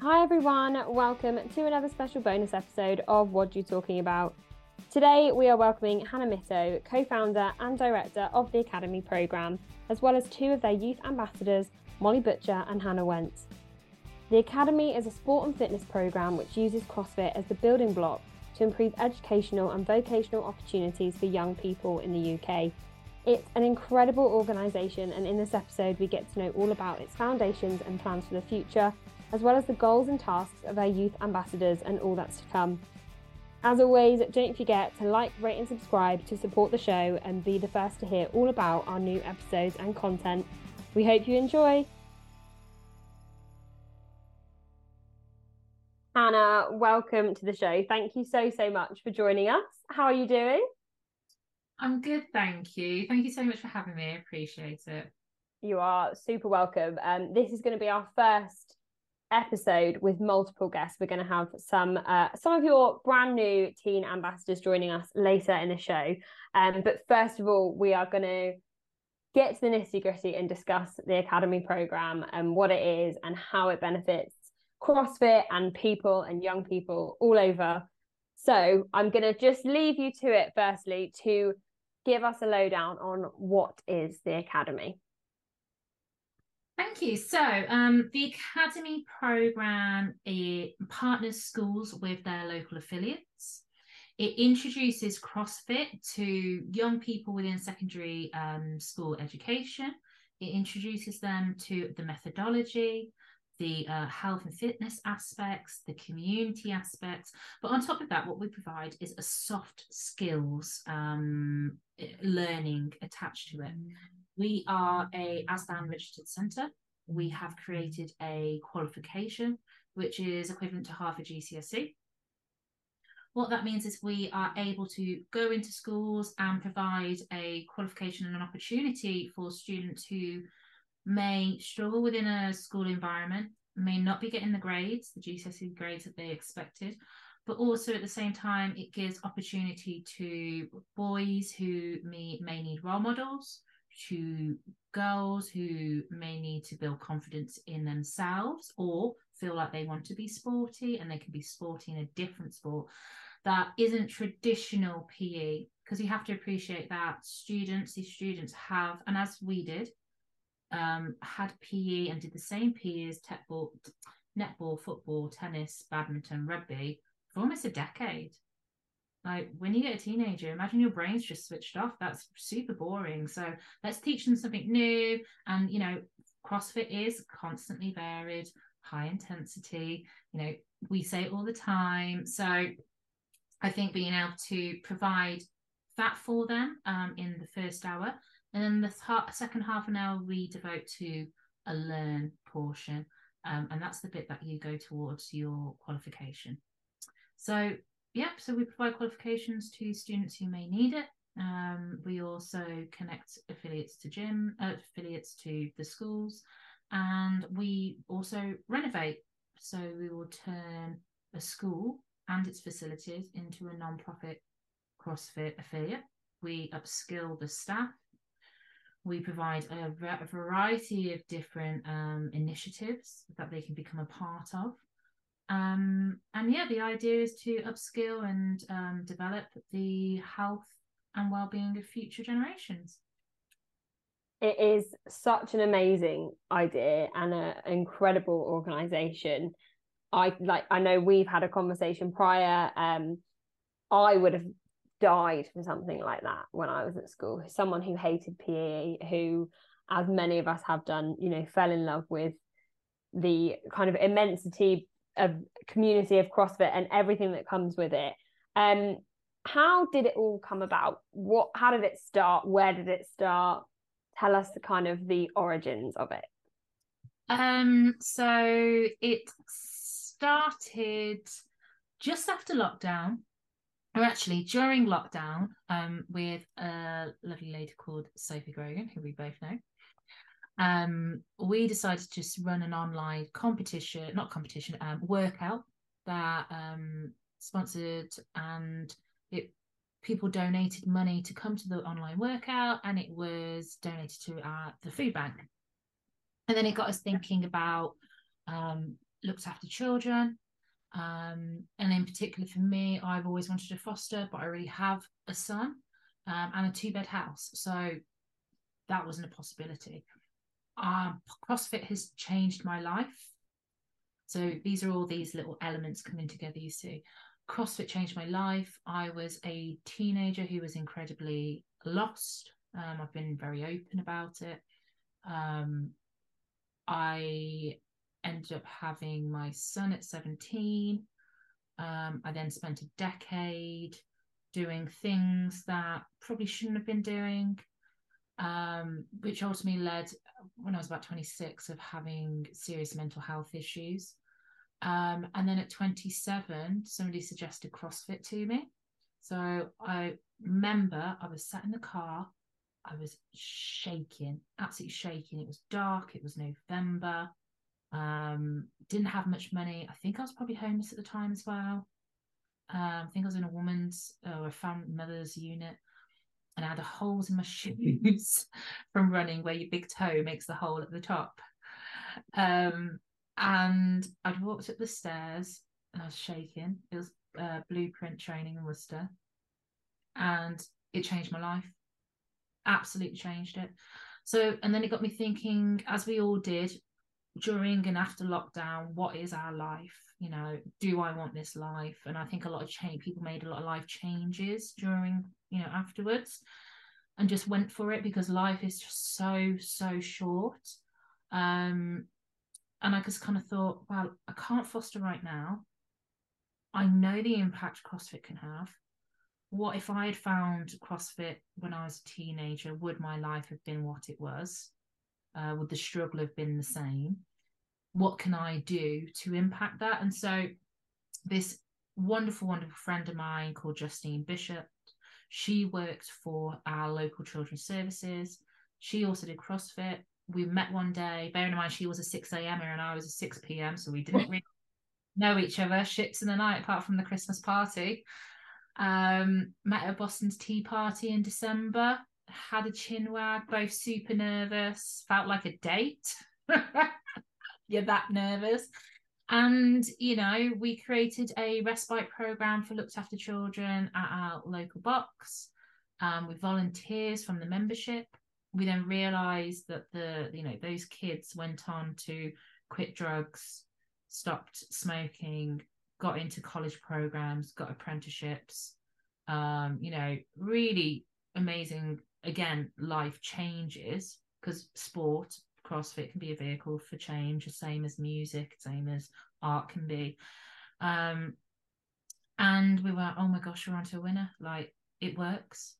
Hi everyone, welcome to another special bonus episode of WOD You Talking About. Today we are welcoming Hannah Mittoo, co-founder and director of the Academy programme, as well as two of their youth ambassadors, Molly Butcher and Hannah Wendt. The Academy is a sport and fitness programme which uses CrossFit as the building block to improve educational and vocational opportunities for young people in the UK. It's an incredible organisation, and in this episode, we get to know all about its foundations and plans for the future, as well as the goals and tasks of our youth ambassadors and all that's to come. As always, don't forget to like, rate, and subscribe to support the show and be the first to hear all about our new episodes and content. We hope you enjoy. Hannah, welcome to the show. Thank you so, so much for joining us. How are you doing? I'm good, thank you. Thank you so much for having me. I appreciate it. You are super welcome. Um, this is going to be our first episode with multiple guests. We're going to have some uh, some of your brand new teen ambassadors joining us later in the show. Um, but first of all, we are going to get to the nitty gritty and discuss the academy program and what it is and how it benefits CrossFit and people and young people all over. So I'm going to just leave you to it firstly to give us a lowdown on what is the Academy. Thank you. So, um, the Academy program partners schools with their local affiliates. It introduces CrossFit to young people within secondary um, school education. It introduces them to the methodology, the uh, health and fitness aspects, the community aspects. But on top of that, what we provide is a soft skills um, learning attached to it. We are a ASDAN registered centre. We have created a qualification, which is equivalent to half a GCSE. What that means is we are able to go into schools and provide a qualification and an opportunity for students who may struggle within a school environment, may not be getting the grades, the GCSE grades that they expected, but also at the same time, it gives opportunity to boys who may, may need role models, to girls who may need to build confidence in themselves or feel like they want to be sporty and they can be sporty in a different sport that isn't traditional PE because you have to appreciate that students, these students have, and as we did, um, had PE and did the same PE as netball, netball, football, tennis, badminton, rugby for almost a decade. Like when you get a teenager, imagine your brain's just switched off. That's super boring. So let's teach them something new. And you know, CrossFit is constantly varied, high intensity. You know, we say it all the time. So I think being able to provide that for them um, in the first hour and then the th- second half an hour we devote to a learn portion. Um, and that's the bit that you go towards your qualification. So, yeah, so we provide qualifications to students who may need it. Um, we also connect affiliates to gym, uh, affiliates to the schools, and we also renovate. So we will turn a school and its facilities into a non-profit CrossFit affiliate. We upskill the staff we provide a, a variety of different um, initiatives that they can become a part of. Um, and yeah, the idea is to upskill and um, develop the health and well-being of future generations. It is such an amazing idea and an incredible organization. I like. I know we've had a conversation prior. Um, I would have died for something like that when I was at school. Someone who hated PE, who, as many of us have done, you know, fell in love with the kind of immensity of community of CrossFit and everything that comes with it. Um, how did it all come about? What? How did it start? Where did it start? Tell us the kind of the origins of it. Um, so it started just after lockdown or actually during lockdown um, with a lovely lady called Sophie Grogan, who we both know. Um, we decided to just run an online competition, not competition, um, workout that um, sponsored and it people donated money to come to the online workout and it was donated to uh, the food bank. And then it got us thinking about um, looked after children. Um, and in particular for me, I've always wanted to foster, but I already have a son um, and a two bed house. So that wasn't a possibility. Um, CrossFit has changed my life. So these are all these little elements coming together, you see. CrossFit changed my life. I was a teenager who was incredibly lost. Um, I've been very open about it. Um, I ended up having my son at 17. Um, I then spent a decade doing things that probably shouldn't have been doing, um, which ultimately led, when I was about 26, of having serious mental health issues. Um, and then at 27, somebody suggested CrossFit to me. So I remember I was sat in the car, I was shaking, absolutely shaking. It was dark, it was November, um, didn't have much money. I think I was probably homeless at the time as well. Um, I think I was in a woman's or a family mother's unit, and I had holes in my shoes from running, where your big toe makes the hole at the top. Um, and I'd walked up the stairs and I was shaking. It was uh, blueprint training in Worcester, and it changed my life. Absolutely changed it. So, and then it got me thinking, as we all did during and after lockdown, what is our life? You know, do I want this life? And I think a lot of change people made a lot of life changes during, you know, afterwards and just went for it because life is just so, so short. Um, and I just kind of thought, well, I can't foster right now. I know the impact CrossFit can have. What if I had found CrossFit when I was a teenager? Would my life have been what it was? Uh, would the struggle have been the same? What can I do to impact that? And so, this wonderful, wonderful friend of mine called Justine Bishop, she worked for our local children's services. She also did CrossFit we met one day. Bearing in mind she was a 6 a.m. and I was a 6 p.m. So we didn't really know each other ships in the night apart from the Christmas party. Um, met at Boston's tea party in December, had a chin wag, both super nervous, felt like a date. You're that nervous. And, you know, we created a respite program for looked after children at our local box um, with volunteers from the membership we then realized that the you know those kids went on to quit drugs stopped smoking got into college programs got apprenticeships um you know really amazing again life changes because sport crossfit can be a vehicle for change the same as music same as art can be um and we were oh my gosh we're onto a winner like it works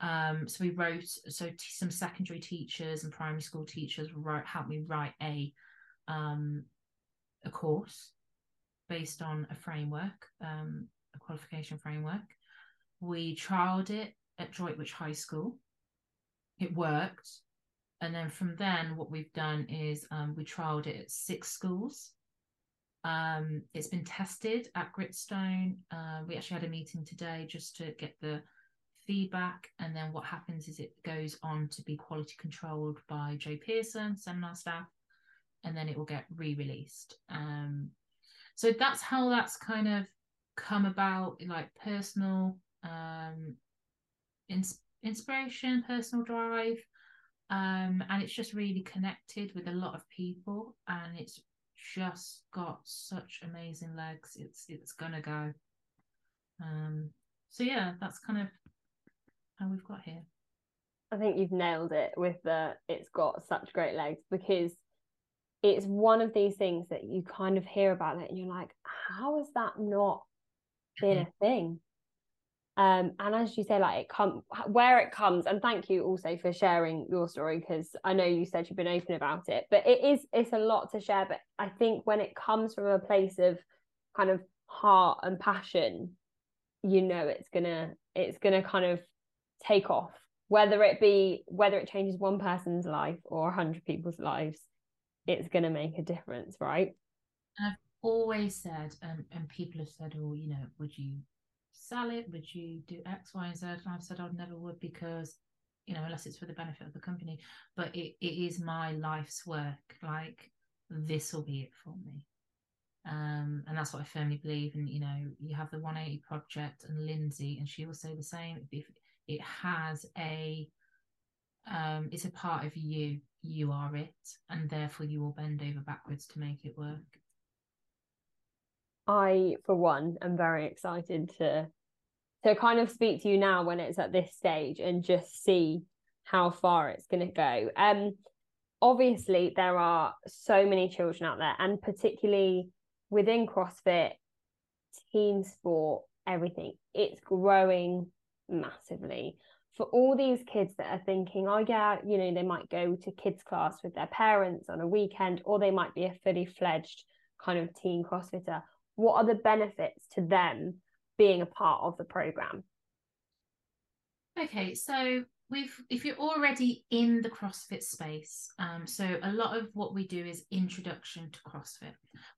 um, so we wrote, so t- some secondary teachers and primary school teachers wrote, helped me write a um, a course based on a framework, um, a qualification framework. We trialed it at Droitwich High School. It worked. And then from then, what we've done is um, we trialed it at six schools. Um, it's been tested at Gritstone. Uh, we actually had a meeting today just to get the feedback, and then what happens is it goes on to be quality controlled by Joe Pearson, seminar staff, and then it will get re-released. Um, so that's how that's kind of come about, like personal um, ins- inspiration, personal drive, um, and it's just really connected with a lot of people, and it's just got such amazing legs. It's it's gonna go. Um, so yeah, that's kind of how we've got here. I think you've nailed it with the it's got such great legs because it's one of these things that you kind of hear about it and you're like, how has that not been a thing? Um, and as you say, like it come where it comes, and thank you also for sharing your story because I know you said you've been open about it, but it is it's a lot to share. But I think when it comes from a place of kind of heart and passion, you know it's gonna it's gonna kind of take off whether it be whether it changes one person's life or a hundred people's lives it's to make a difference right And i've always said and, and people have said oh you know would you sell it would you do x y and z and i've said i never would because you know unless it's for the benefit of the company but it, it is my life's work like this will be it for me Um, and that's what I firmly believe. And you know, you have the 180 project and Lindsay, and she will say the same. If it has a um, it's a part of you, you are it, and therefore you will bend over backwards to make it work. I, for one, am very excited to to kind of speak to you now when it's at this stage and just see how far it's going to go. Um, obviously there are so many children out there, and particularly within CrossFit, team sport, everything, it's growing massively. For all these kids that are thinking, oh, yeah, you know, they might go to kids' class with their parents on a weekend, or they might be a fully fledged kind of teen CrossFitter what are the benefits to them being a part of the program? Okay so we've if you're already in the crossfit space um, so a lot of what we do is introduction to crossfit.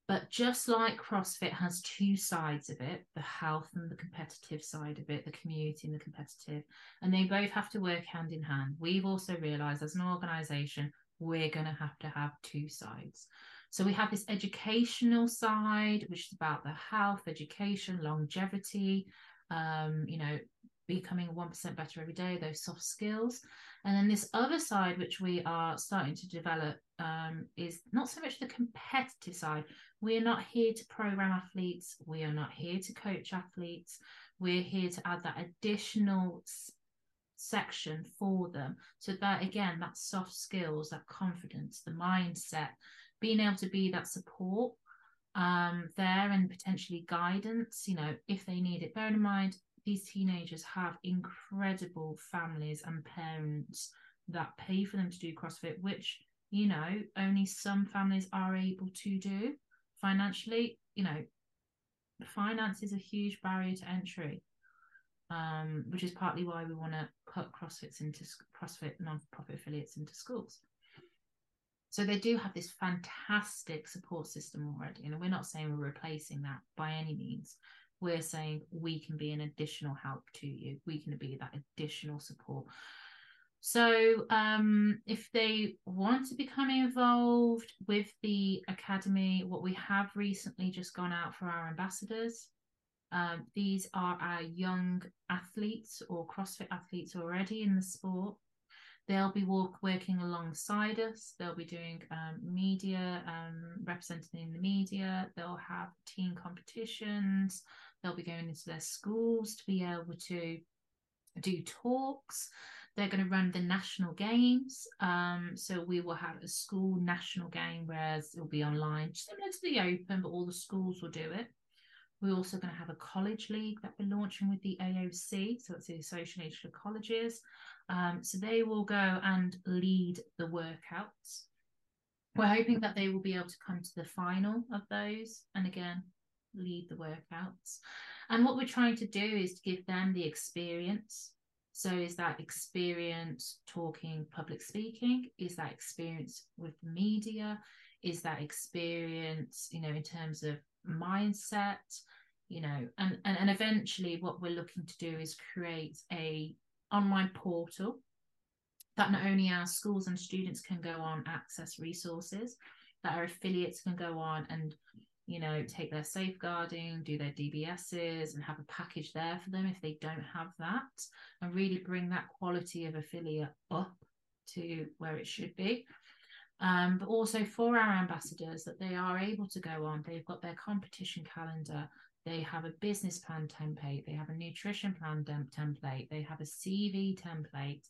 But just like crossfit has two sides of it the health and the competitive side of it the community and the competitive and they both have to work hand in hand we've also realized as an organization we're going to have to have two sides so we have this educational side, which is about the health, education, longevity, um, you know, becoming 1% better every day, those soft skills. And then this other side, which we are starting to develop, um, is not so much the competitive side. We are not here to program athletes. We are not here to coach athletes. We're here to add that additional section for them. So that, again, that soft skills, that confidence, the mindset, being able to be that support um, there and potentially guidance, you know, if they need it. Bear in mind, these teenagers have incredible families and parents that pay for them to do CrossFit, which, you know, only some families are able to do financially. You know, finance is a huge barrier to entry, um, which is partly why we want to put CrossFits into CrossFit non-profit affiliates into schools. So they do have this fantastic support system already. And we're not saying we're replacing that by any means. We're saying we can be an additional help to you. We can be that additional support. So um, if they want to become involved with the academy, what we have recently just gone out for our ambassadors. Um, these are our young athletes or CrossFit athletes already in the sport They'll be walk, working alongside us. They'll be doing um, media, um, representing in the media. They'll have team competitions. They'll be going into their schools to be able to do talks. They're going to run the national games. Um, so we will have a school national game, whereas it'll be online, similar to the Open, but all the schools will do it. We're also going to have a college league that we're launching with the AOC, so it's the Association of Colleges. Um, so they will go and lead the workouts. We're hoping that they will be able to come to the final of those and again lead the workouts. And what we're trying to do is to give them the experience. So, is that experience talking public speaking? Is that experience with media? Is that experience, you know, in terms of mindset? You know, and, and, and eventually what we're looking to do is create a online portal that not only our schools and students can go on access resources that our affiliates can go on and you know take their safeguarding do their dbs's and have a package there for them if they don't have that and really bring that quality of affiliate up to where it should be. Um, but also for our ambassadors that they are able to go on they've got their competition calendar they have a business plan template, they have a nutrition plan template, they have a CV template.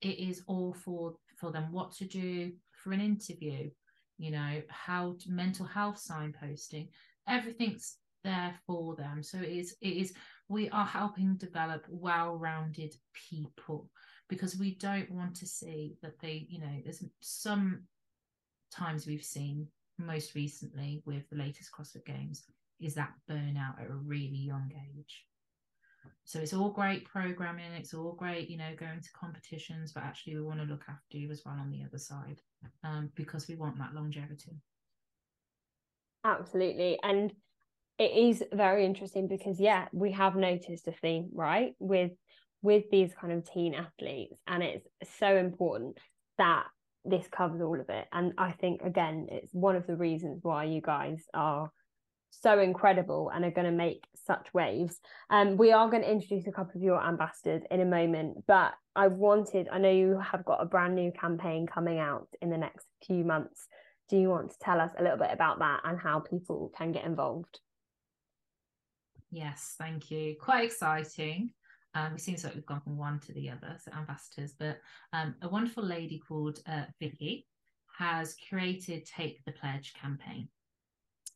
It is all for for them what to do for an interview, you know, how to, mental health signposting, everything's there for them. So it is it is we are helping develop well-rounded people because we don't want to see that they, you know, there's some times we've seen most recently with the latest CrossFit Games is that burnout at a really young age. So it's all great programming, it's all great, you know, going to competitions, but actually we want to look after you as well on the other side um, because we want that longevity. Absolutely. And it is very interesting because yeah, we have noticed a theme, right? With with these kind of teen athletes. And it's so important that this covers all of it. And I think again, it's one of the reasons why you guys are so incredible and are going to make such waves. Um, we are going to introduce a couple of your ambassadors in a moment, but I wanted, I know you have got a brand new campaign coming out in the next few months. Do you want to tell us a little bit about that and how people can get involved? Yes, thank you. Quite exciting. Um, it seems like we've gone from one to the other, so ambassadors, but um, a wonderful lady called uh, Vicky has created Take the Pledge campaign.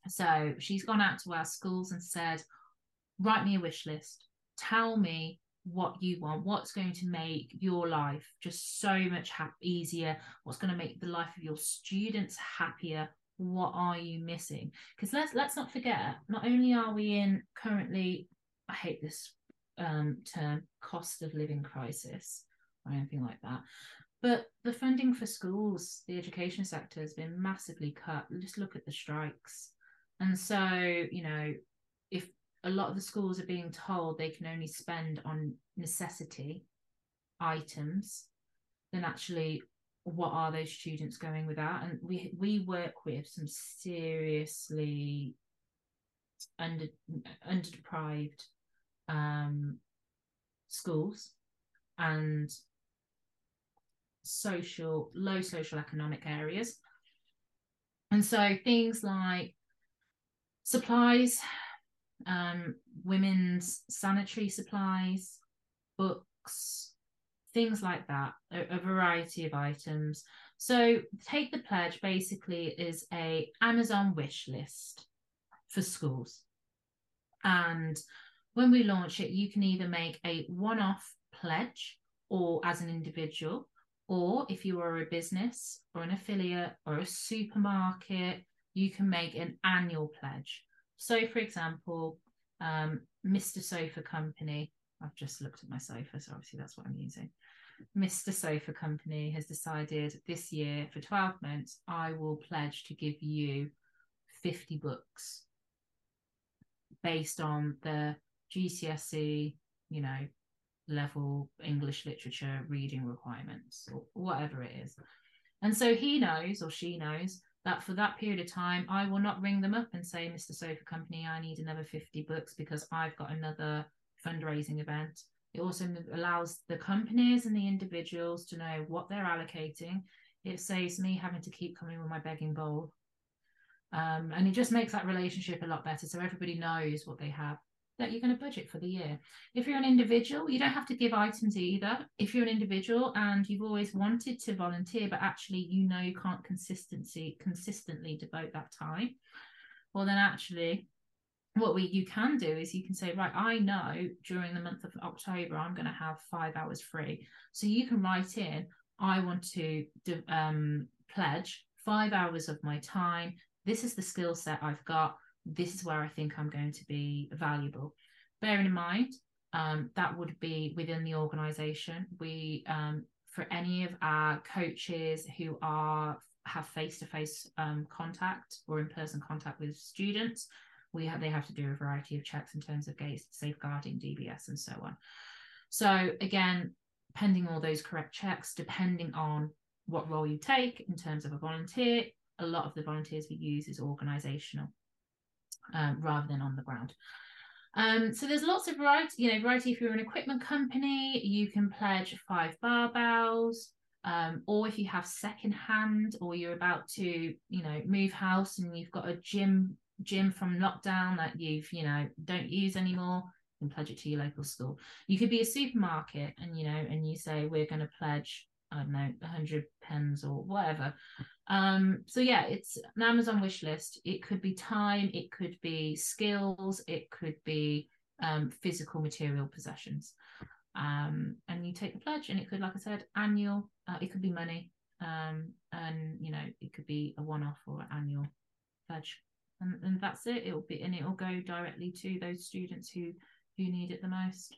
So she's gone out to our schools and said, write me a wish list. Tell me what you want, what's going to make your life just so much ha- easier, what's going to make the life of your students happier. What are you missing? Because let's let's not forget, not only are we in currently, I hate this um, term, cost of living crisis or anything like that, but the funding for schools, the education sector has been massively cut. Just look at the strikes. And so, you know, if a lot of the schools are being told they can only spend on necessity items, then actually what are those students going without? And we we work with some seriously under under deprived um, schools and social low social economic areas and so things like supplies, um, women's sanitary supplies, books, things like that, a, a variety of items. So Take the Pledge basically is a Amazon wish list for schools. And when we launch it, you can either make a one-off pledge or as an individual, or if you are a business or an affiliate or a supermarket you can make an annual pledge. So, for example, um, Mr. Sofa Company, I've just looked at my sofa, so obviously that's what I'm using. Mr. Sofa Company has decided this year for 12 months, I will pledge to give you 50 books based on the GCSE, you know, level English literature reading requirements or whatever it is. And so he knows or she knows that for that period of time, I will not ring them up and say, Mr. Sofa Company, I need another 50 books because I've got another fundraising event. It also allows the companies and the individuals to know what they're allocating. It saves me having to keep coming with my begging bowl. Um, and it just makes that relationship a lot better so everybody knows what they have that you're going to budget for the year. If you're an individual, you don't have to give items either. If you're an individual and you've always wanted to volunteer, but actually you know you can't consistency consistently devote that time, well then actually what we you can do is you can say right i know during the month of october i'm going to have five hours free so you can write in i want to um, pledge five hours of my time this is the skill set i've got this is where I think I'm going to be valuable. Bearing in mind, um, that would be within the organization. We, um, for any of our coaches who are have face-to-face um, contact or in-person contact with students, we have they have to do a variety of checks in terms of safeguarding, DBS, and so on. So again, pending all those correct checks, depending on what role you take in terms of a volunteer, a lot of the volunteers we use is organizational um, rather than on the ground. Um, so there's lots of variety, you know, variety. If you're an equipment company, you can pledge five barbells. Um, or if you have second hand or you're about to, you know, move house and you've got a gym gym from lockdown that you've, you know, don't use anymore, you can pledge it to your local school. You could be a supermarket and, you know, and you say, we're going to pledge, I don't know, 100 pens or whatever. Um, so yeah, it's an Amazon wish list. It could be time, it could be skills, it could be um, physical material possessions. Um, and you take the pledge, and it could, like I said, annual. Uh, it could be money, um, and you know, it could be a one-off or annual pledge, and, and that's it. It'll be, and it'll go directly to those students who who need it the most.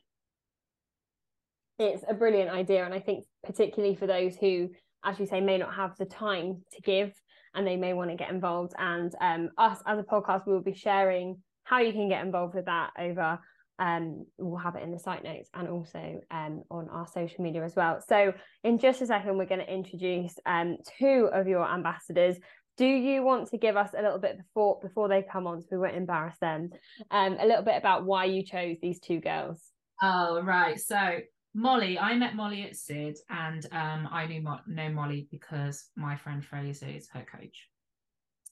It's a brilliant idea, and I think particularly for those who as you say, may not have the time to give and they may want to get involved. And um, us as a podcast, we will be sharing how you can get involved with that over. Um, we'll have it in the site notes and also um, on our social media as well. So, in just a second, we're going to introduce um, two of your ambassadors. do you want to give us a little bit before before they come on so we won't embarrass them um a little bit about why you chose these two girls oh right so Molly, I met Molly at Sid, and um, I knew Mo- know Molly because my friend Fraser is her coach.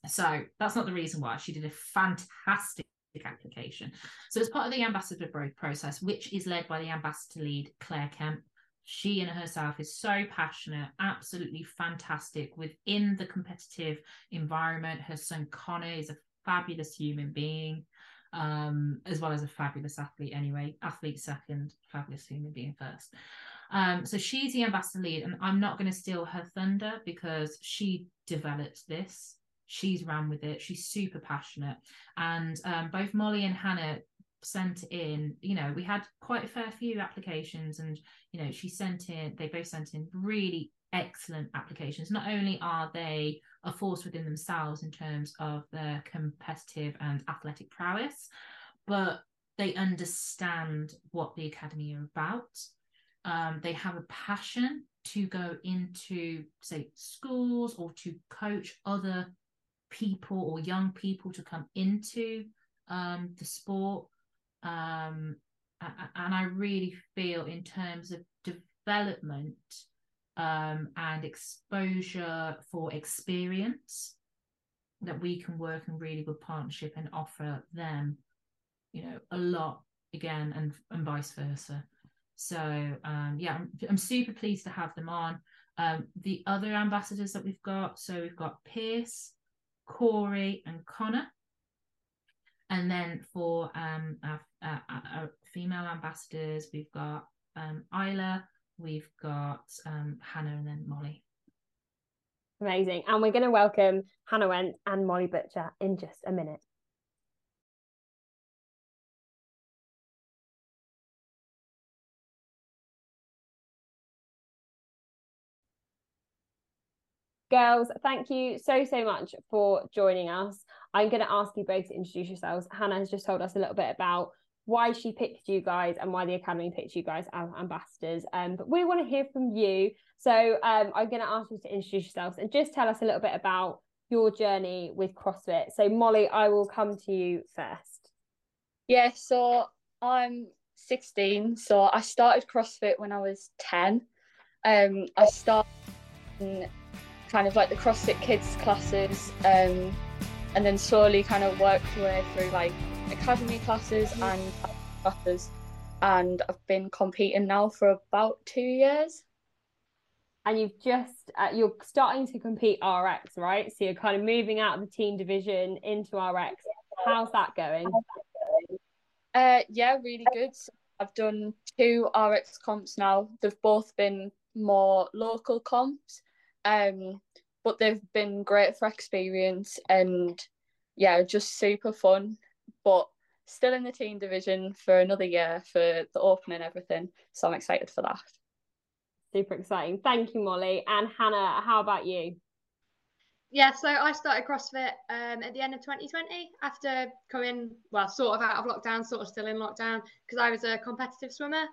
So that's not the reason why. She did a fantastic application. So as part of the ambassador process, which is led by the ambassador lead Claire Kemp, she in herself is so passionate, absolutely fantastic within the competitive environment. Her son Connor is a fabulous human being, um, as well as a fabulous athlete, anyway. Athlete second, fabulous human being first. Um, so she's the ambassador lead, and I'm not going to steal her thunder because she developed this. She's ran with it. She's super passionate. And um, both Molly and Hannah sent in you know we had quite a fair few applications and you know she sent in they both sent in really excellent applications. Not only are they a force within themselves in terms of their competitive and athletic prowess but they understand what the academy are about. Um, they have a passion to go into say schools or to coach other people or young people to come into um, the sport. Um, and I really feel in terms of development um, and exposure for experience that we can work in really good partnership and offer them, you know, a lot again and and vice versa. So um, yeah, I'm, I'm super pleased to have them on. Um, the other ambassadors that we've got, so we've got Pierce, Corey, and Connor. And then for um, our, our, our female ambassadors, we've got um, Isla, we've got um, Hannah, and then Molly. Amazing. And we're going to welcome Hannah Wendt and Molly Butcher in just a minute. Girls, thank you so, so much for joining us. I'm going to ask you both to introduce yourselves. Hannah has just told us a little bit about why she picked you guys and why the Academy picked you guys as ambassadors. Um, but we want to hear from you. So um, I'm going to ask you to introduce yourselves and just tell us a little bit about your journey with CrossFit. So, Molly, I will come to you first. Yeah, so I'm 16. So I started CrossFit when I was 10. Um, I started kind of like the CrossFit Kids classes, um, and then slowly kind of worked my way through like academy classes mm-hmm. and classes. And I've been competing now for about two years. And you've just uh, you're starting to compete RX, right? So you're kind of moving out of the team division into RX. How's that going? Uh, yeah, really good. So I've done two RX comps now. They've both been more local comps. Um, but they've been great for experience and yeah, just super fun. But still in the team division for another year for the open and everything. So I'm excited for that. Super exciting. Thank you, Molly. And Hannah, how about you? Yeah, so I started CrossFit um, at the end of 2020 after coming, well, sort of out of lockdown, sort of still in lockdown, because I was a competitive swimmer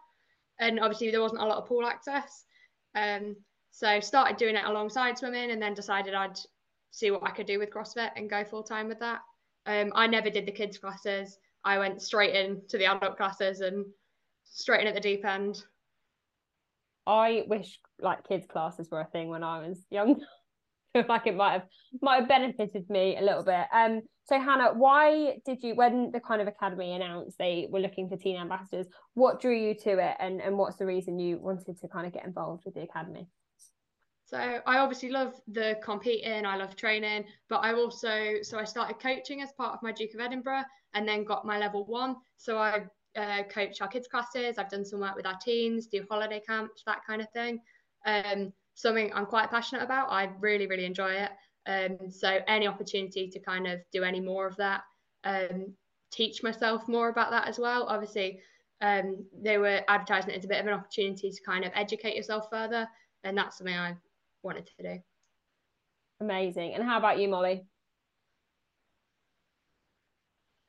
and obviously there wasn't a lot of pool access. Um, so started doing it alongside swimming and then decided I'd see what I could do with CrossFit and go full time with that. Um, I never did the kids classes. I went straight into the adult classes and straight in at the deep end. I wish like kids classes were a thing when I was young. like it might have might have benefited me a little bit. Um so Hannah, why did you when the kind of academy announced they were looking for teen ambassadors, what drew you to it and, and what's the reason you wanted to kind of get involved with the academy? So I obviously love the competing, I love training, but I also so I started coaching as part of my Duke of Edinburgh, and then got my level one. So I uh, coach our kids classes. I've done some work with our teens, do holiday camps, that kind of thing. Um, something I'm quite passionate about. I really really enjoy it. Um, so any opportunity to kind of do any more of that, um, teach myself more about that as well. Obviously, um, they were advertising it as a bit of an opportunity to kind of educate yourself further, and that's something I wanted to do. Amazing. And how about you, Molly?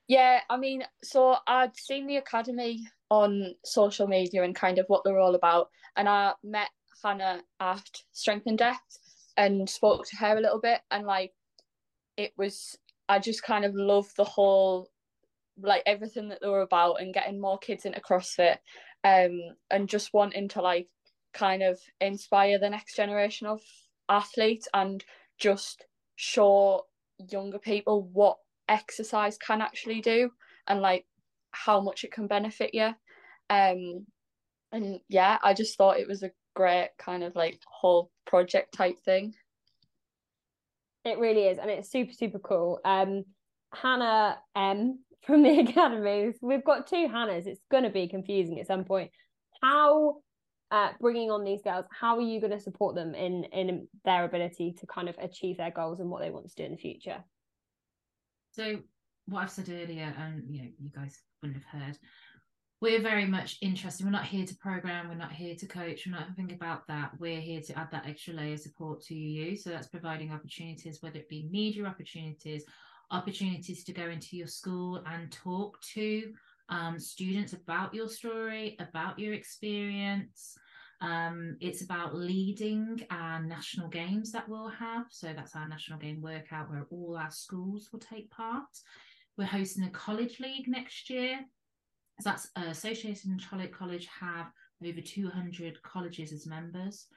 Yeah, I mean, so I'd seen the academy on social media and kind of what they're all about, and I met Hannah at Strength in Depth and spoke to her a little bit, and like it was I just kind of loved the whole like everything that they were about and getting more kids into CrossFit um and just wanting to like kind of inspire the next generation of athletes and just show younger people what exercise can actually do and like how much it can benefit you. Um and yeah i just thought it was a great kind of like whole project type thing. It really is and it's super super cool. Um hannah m from the academies we've got two hannahs it's going to be confusing at some point. How uh, bringing on these girls how are you going to support them in in their ability to kind of achieve their goals and what they want to do in the future so what I've said earlier, and you know, you guys wouldn't have heard, we're very much interested. We're not here to program, we're not here to coach, we're not thinking about that. We're here to add that extra layer of support to you. So that's providing opportunities, whether it be media opportunities, opportunities to go into your school and talk to um, students about your story, about your experience. Um, it's about leading our national games that we'll have. So that's our national game workout where all our schools will take part. We're hosting a college league next year. So that's uh, Associated and Charlotte College have over 200 colleges as members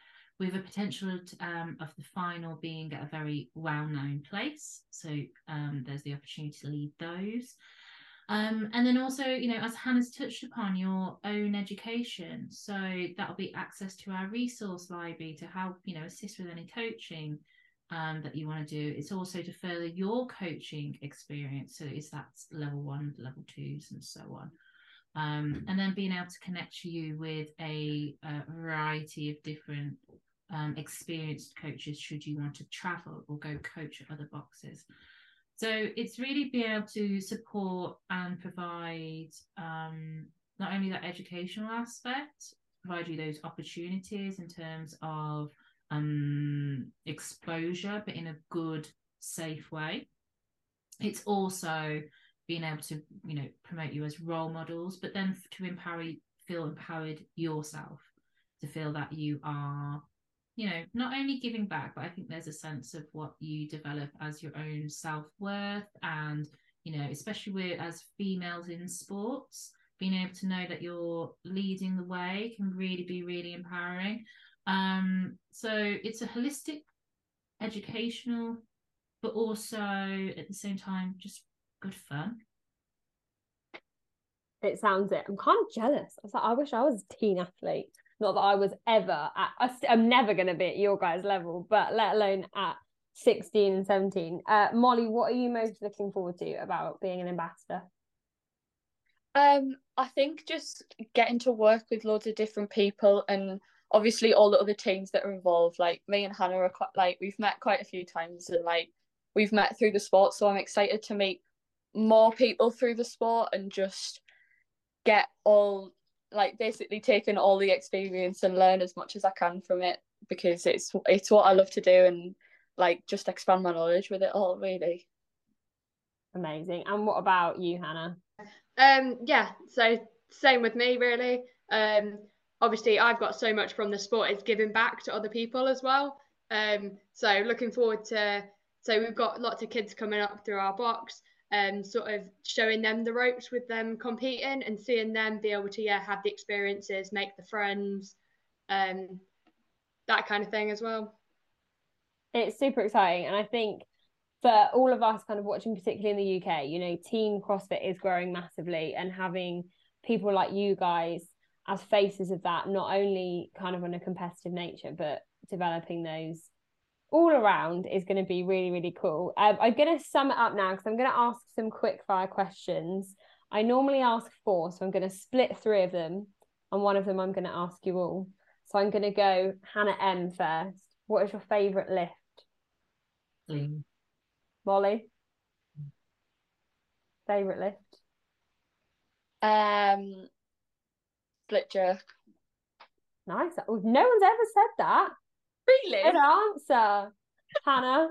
with a potential um, of the final being at a very well-known place. So um, there's the opportunity to lead those. Um, and then also, you know, as Hannah's touched upon, your own education. So that'll be access to our resource library to help, you know, assist with any coaching um, that you want to do. It's also to further your coaching experience. So is that level one, level twos, and so on. Um, and then being able to connect you with a, a variety of different um, experienced coaches should you want to travel or go coach at other boxes. So it's really being able to support and provide um, not only that educational aspect, provide you those opportunities in terms of um, exposure, but in a good, safe way. It's also being able to, you know, promote you as role models, but then to empower, feel empowered yourself, to feel that you are you know, not only giving back, but I think there's a sense of what you develop as your own self worth, and you know, especially with as females in sports, being able to know that you're leading the way can really be really empowering. Um, so it's a holistic, educational, but also at the same time just good fun. It sounds it. I'm kind of jealous. I was like, I wish I was a teen athlete. Not that I was ever at, I st- I'm never going to be at your guys' level, but let alone at 16 and 17. Uh, Molly, what are you most looking forward to about being an ambassador? Um, I think just getting to work with loads of different people and obviously all the other teams that are involved. Like me and Hannah are quite like we've met quite a few times and like we've met through the sport. So I'm excited to meet more people through the sport and just get all like basically taking all the experience and learn as much as I can from it because it's it's what I love to do and like just expand my knowledge with it all really. Amazing. And what about you, Hannah? Um yeah, so same with me really. Um obviously I've got so much from the sport it's giving back to other people as well. Um so looking forward to so we've got lots of kids coming up through our box um, sort of showing them the ropes with them competing and seeing them be able to yeah have the experiences, make the friends, um, that kind of thing as well. It's super exciting, and I think for all of us kind of watching, particularly in the UK, you know, team CrossFit is growing massively, and having people like you guys as faces of that, not only kind of on a competitive nature, but developing those all around is going to be really, really cool. Um, I'm going to sum it up now because I'm going to ask some quick fire questions. I normally ask four, so I'm going to split three of them, and one of them I'm going to ask you all. So I'm going to go Hannah M first. What is your favourite lift? Mm. Molly? Favourite lift? Um, split jerk. Nice. No one's ever said that. Really? Good answer. Hannah?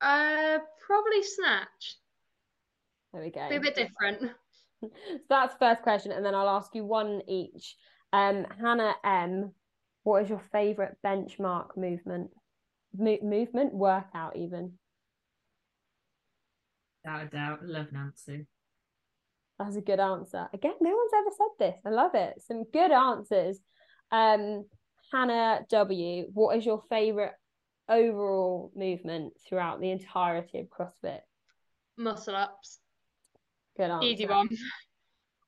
Uh, probably snatch. There we go. Be a bit different. so that's first question, and then I'll ask you one each. Um, Hannah M, what is your favourite benchmark movement? Mo- movement, workout, even. Without a doubt. Love Nancy. That's a good answer. Again, no one's ever said this. I love it. Some good answers. Um, Hannah W, what is your favourite overall movement throughout the entirety of CrossFit? Muscle ups. Good answer. Easy one.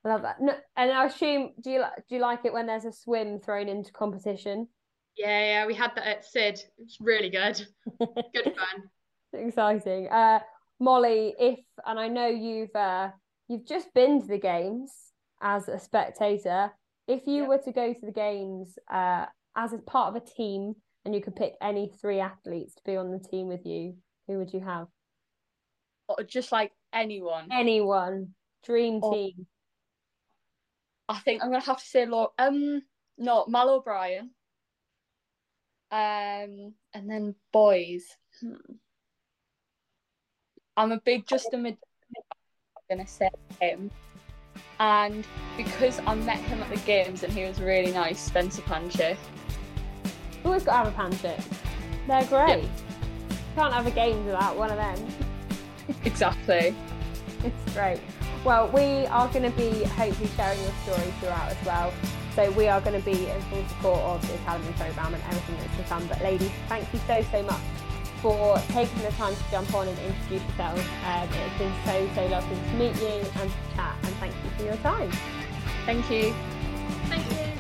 I love that. No, and I assume do you like do you like it when there's a swim thrown into competition? Yeah, yeah, we had that at SiD. It's really good. Good fun. Exciting. Uh, Molly, if and I know you've uh, you've just been to the games as a spectator. If you Yep. were to go to the games uh, as a part of a team and you could pick any three athletes to be on the team with you, who would you have? Or just like anyone. Anyone. Dream Oh. team. I think I'm gonna have to say Laura. Um, no, Mal O'Brien. Um, and then boys. Hmm. I'm a big Justin Mid. I'm gonna say him, and because I met him at the games and he was really nice, Spencer Panchik. Always got to have a pancake. They're great. Can't have a game without one of them. Exactly. It's great. Well, we are going to be hopefully sharing your story throughout as well. So we are going to be in full support of the Academy programme and everything that's to come. But ladies, thank you so, so much for taking the time to jump on and introduce yourselves. Um, it's been so, so lovely to meet you and to chat. And thank you for your time. Thank you. Thank you.